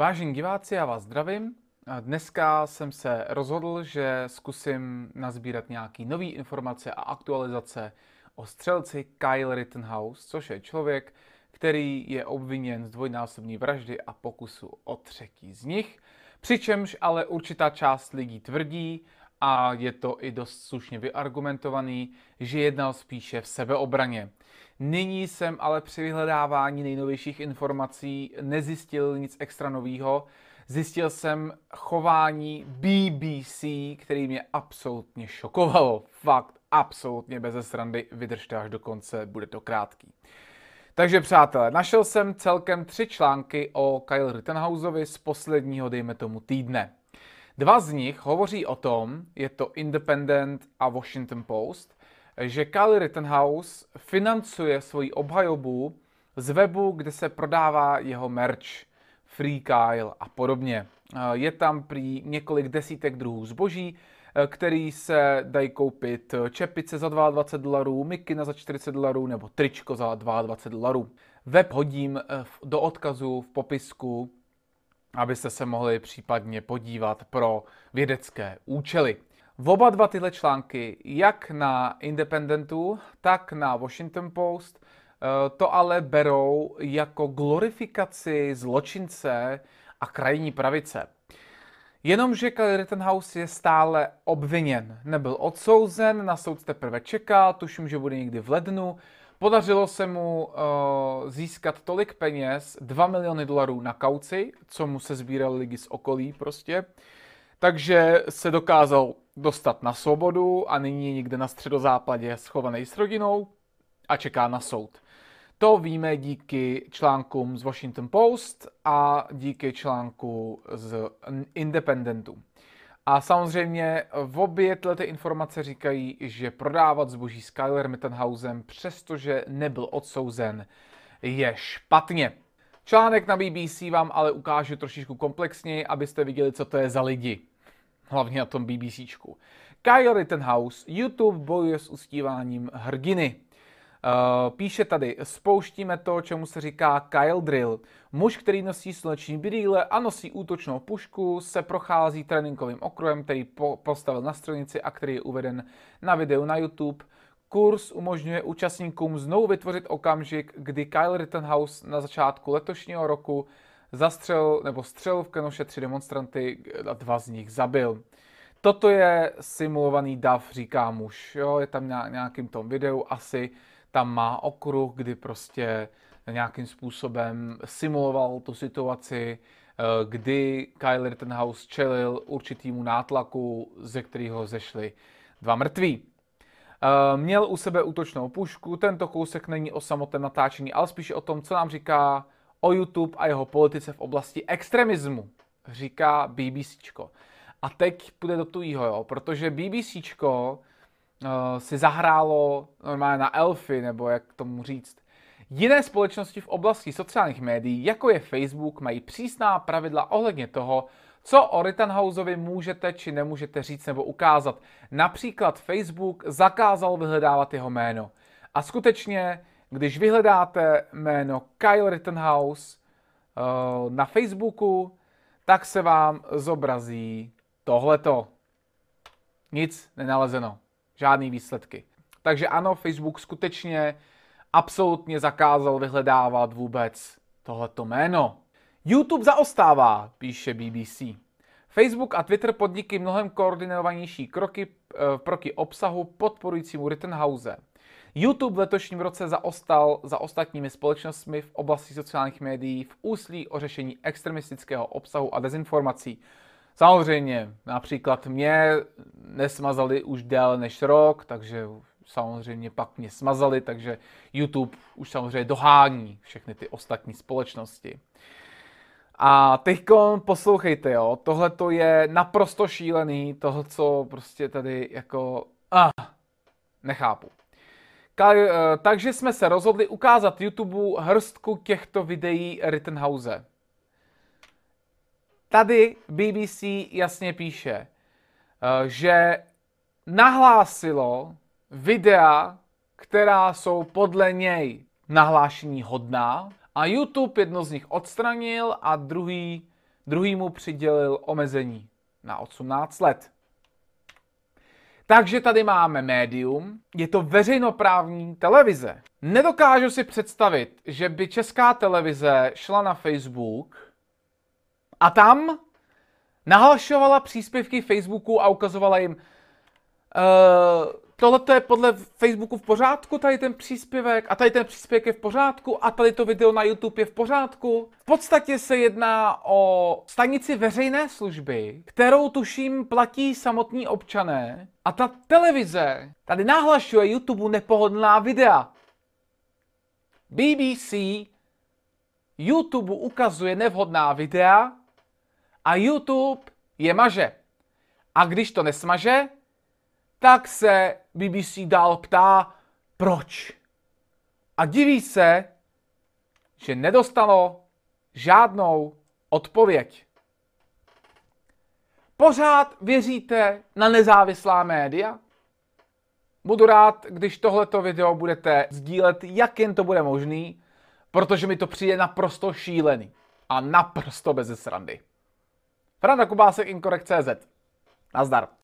Vážení diváci, já vás zdravím. Dneska jsem se rozhodl, že zkusím nazbírat nějaký nový informace a aktualizace o střelci Kyle Rittenhouse, což je člověk, který je obviněn z dvojnásobní vraždy a pokusu o třetí z nich. Přičemž ale určitá část lidí tvrdí, a je to i dost slušně vyargumentovaný, že jednal spíše v sebeobraně. Nyní jsem ale při vyhledávání nejnovějších informací nezjistil nic extra nového. Zjistil jsem chování BBC, který mě absolutně šokovalo. Fakt, absolutně bez srandy. Vydržte až do konce, bude to krátký. Takže přátelé, našel jsem celkem tři články o Kyle Rittenhouseovi z posledního, dejme tomu, týdne. Dva z nich hovoří o tom, je to Independent a Washington Post, že Kyle Rittenhouse financuje svoji obhajobu z webu, kde se prodává jeho merch, Free Kyle a podobně. Je tam prý několik desítek druhů zboží, který se dají koupit čepice za 22 dolarů, mikina za 40 dolarů nebo tričko za 22 dolarů. Web hodím do odkazu v popisku, abyste se mohli případně podívat pro vědecké účely. V oba dva tyhle články, jak na Independentu, tak na Washington Post, eh, to ale berou jako glorifikaci zločince a krajní pravice. Jenomže Kyle Rittenhouse je stále obviněn. Nebyl odsouzen, na soud teprve čeká, tuším, že bude někdy v lednu. Podařilo se mu uh, získat tolik peněz, 2 miliony dolarů na kauci, co mu se sbírali lidi z okolí prostě. Takže se dokázal dostat na svobodu a nyní je někde na středozápadě schovaný s rodinou a čeká na soud. To víme díky článkům z Washington Post a díky článku z Independentu. A samozřejmě v obě ty informace říkají, že prodávat zboží s Kyler Mittenhausem, přestože nebyl odsouzen, je špatně. Článek na BBC vám ale ukážu trošičku komplexněji, abyste viděli, co to je za lidi. Hlavně na tom BBCčku. Kyle Rittenhouse, YouTube bojuje s ustíváním hrdiny. Uh, píše tady, spouštíme to, čemu se říká Kyle Drill. Muž, který nosí sluneční brýle a nosí útočnou pušku, se prochází tréninkovým okruhem, který po- postavil na stranici a který je uveden na videu na YouTube. Kurs umožňuje účastníkům znovu vytvořit okamžik, kdy Kyle Rittenhouse na začátku letošního roku zastřel nebo střel v kanoše tři demonstranty a dva z nich zabil. Toto je simulovaný dav, říká muž. Jo? Je tam na nějakým tom videu asi tam má okruh, kdy prostě nějakým způsobem simuloval tu situaci, eh, kdy Kyle Rittenhouse čelil určitýmu nátlaku, ze kterého zešli dva mrtví. Eh, měl u sebe útočnou pušku, tento kousek není o samotném natáčení, ale spíše o tom, co nám říká o YouTube a jeho politice v oblasti extremismu, říká BBCčko. A teď půjde do tujího, jo, protože BBCčko uh, si zahrálo normálně na elfy, nebo jak tomu říct. Jiné společnosti v oblasti sociálních médií, jako je Facebook, mají přísná pravidla ohledně toho, co o Rittenhouseovi můžete či nemůžete říct nebo ukázat. Například Facebook zakázal vyhledávat jeho jméno. A skutečně, když vyhledáte jméno Kyle Rittenhouse uh, na Facebooku, tak se vám zobrazí tohleto. Nic nenalezeno žádný výsledky. Takže ano, Facebook skutečně absolutně zakázal vyhledávat vůbec tohleto jméno. YouTube zaostává, píše BBC. Facebook a Twitter podniky mnohem koordinovanější kroky e, proti obsahu podporujícímu Rittenhouse. YouTube v letošním roce zaostal za ostatními společnostmi v oblasti sociálních médií v úsilí o řešení extremistického obsahu a dezinformací. Samozřejmě, například mě nesmazali už déle než rok, takže samozřejmě pak mě smazali, takže YouTube už samozřejmě dohání všechny ty ostatní společnosti. A teď poslouchejte, jo, tohle to je naprosto šílený, toho, co prostě tady jako, ah, nechápu. Eh, takže jsme se rozhodli ukázat YouTube hrstku těchto videí Rittenhouse. Tady BBC jasně píše, eh, že nahlásilo videa, která jsou podle něj nahlášení hodná a YouTube jedno z nich odstranil a druhý druhý mu přidělil omezení na 18 let. Takže tady máme médium, je to veřejnoprávní televize. Nedokážu si představit, že by česká televize šla na Facebook a tam nahlašovala příspěvky Facebooku a ukazovala jim, uh, tohle je podle Facebooku v pořádku, tady ten příspěvek, a tady ten příspěvek je v pořádku, a tady to video na YouTube je v pořádku. V podstatě se jedná o stanici veřejné služby, kterou tuším platí samotní občané, a ta televize tady nahlašuje YouTube nepohodlná videa. BBC YouTube ukazuje nevhodná videa a YouTube je maže. A když to nesmaže, tak se BBC dál ptá, proč. A diví se, že nedostalo žádnou odpověď. Pořád věříte na nezávislá média? Budu rád, když tohleto video budete sdílet, jak jen to bude možný, protože mi to přijde naprosto šílený a naprosto bez srandy. Franda Kubásek, Inkorekt.cz. Nazdar.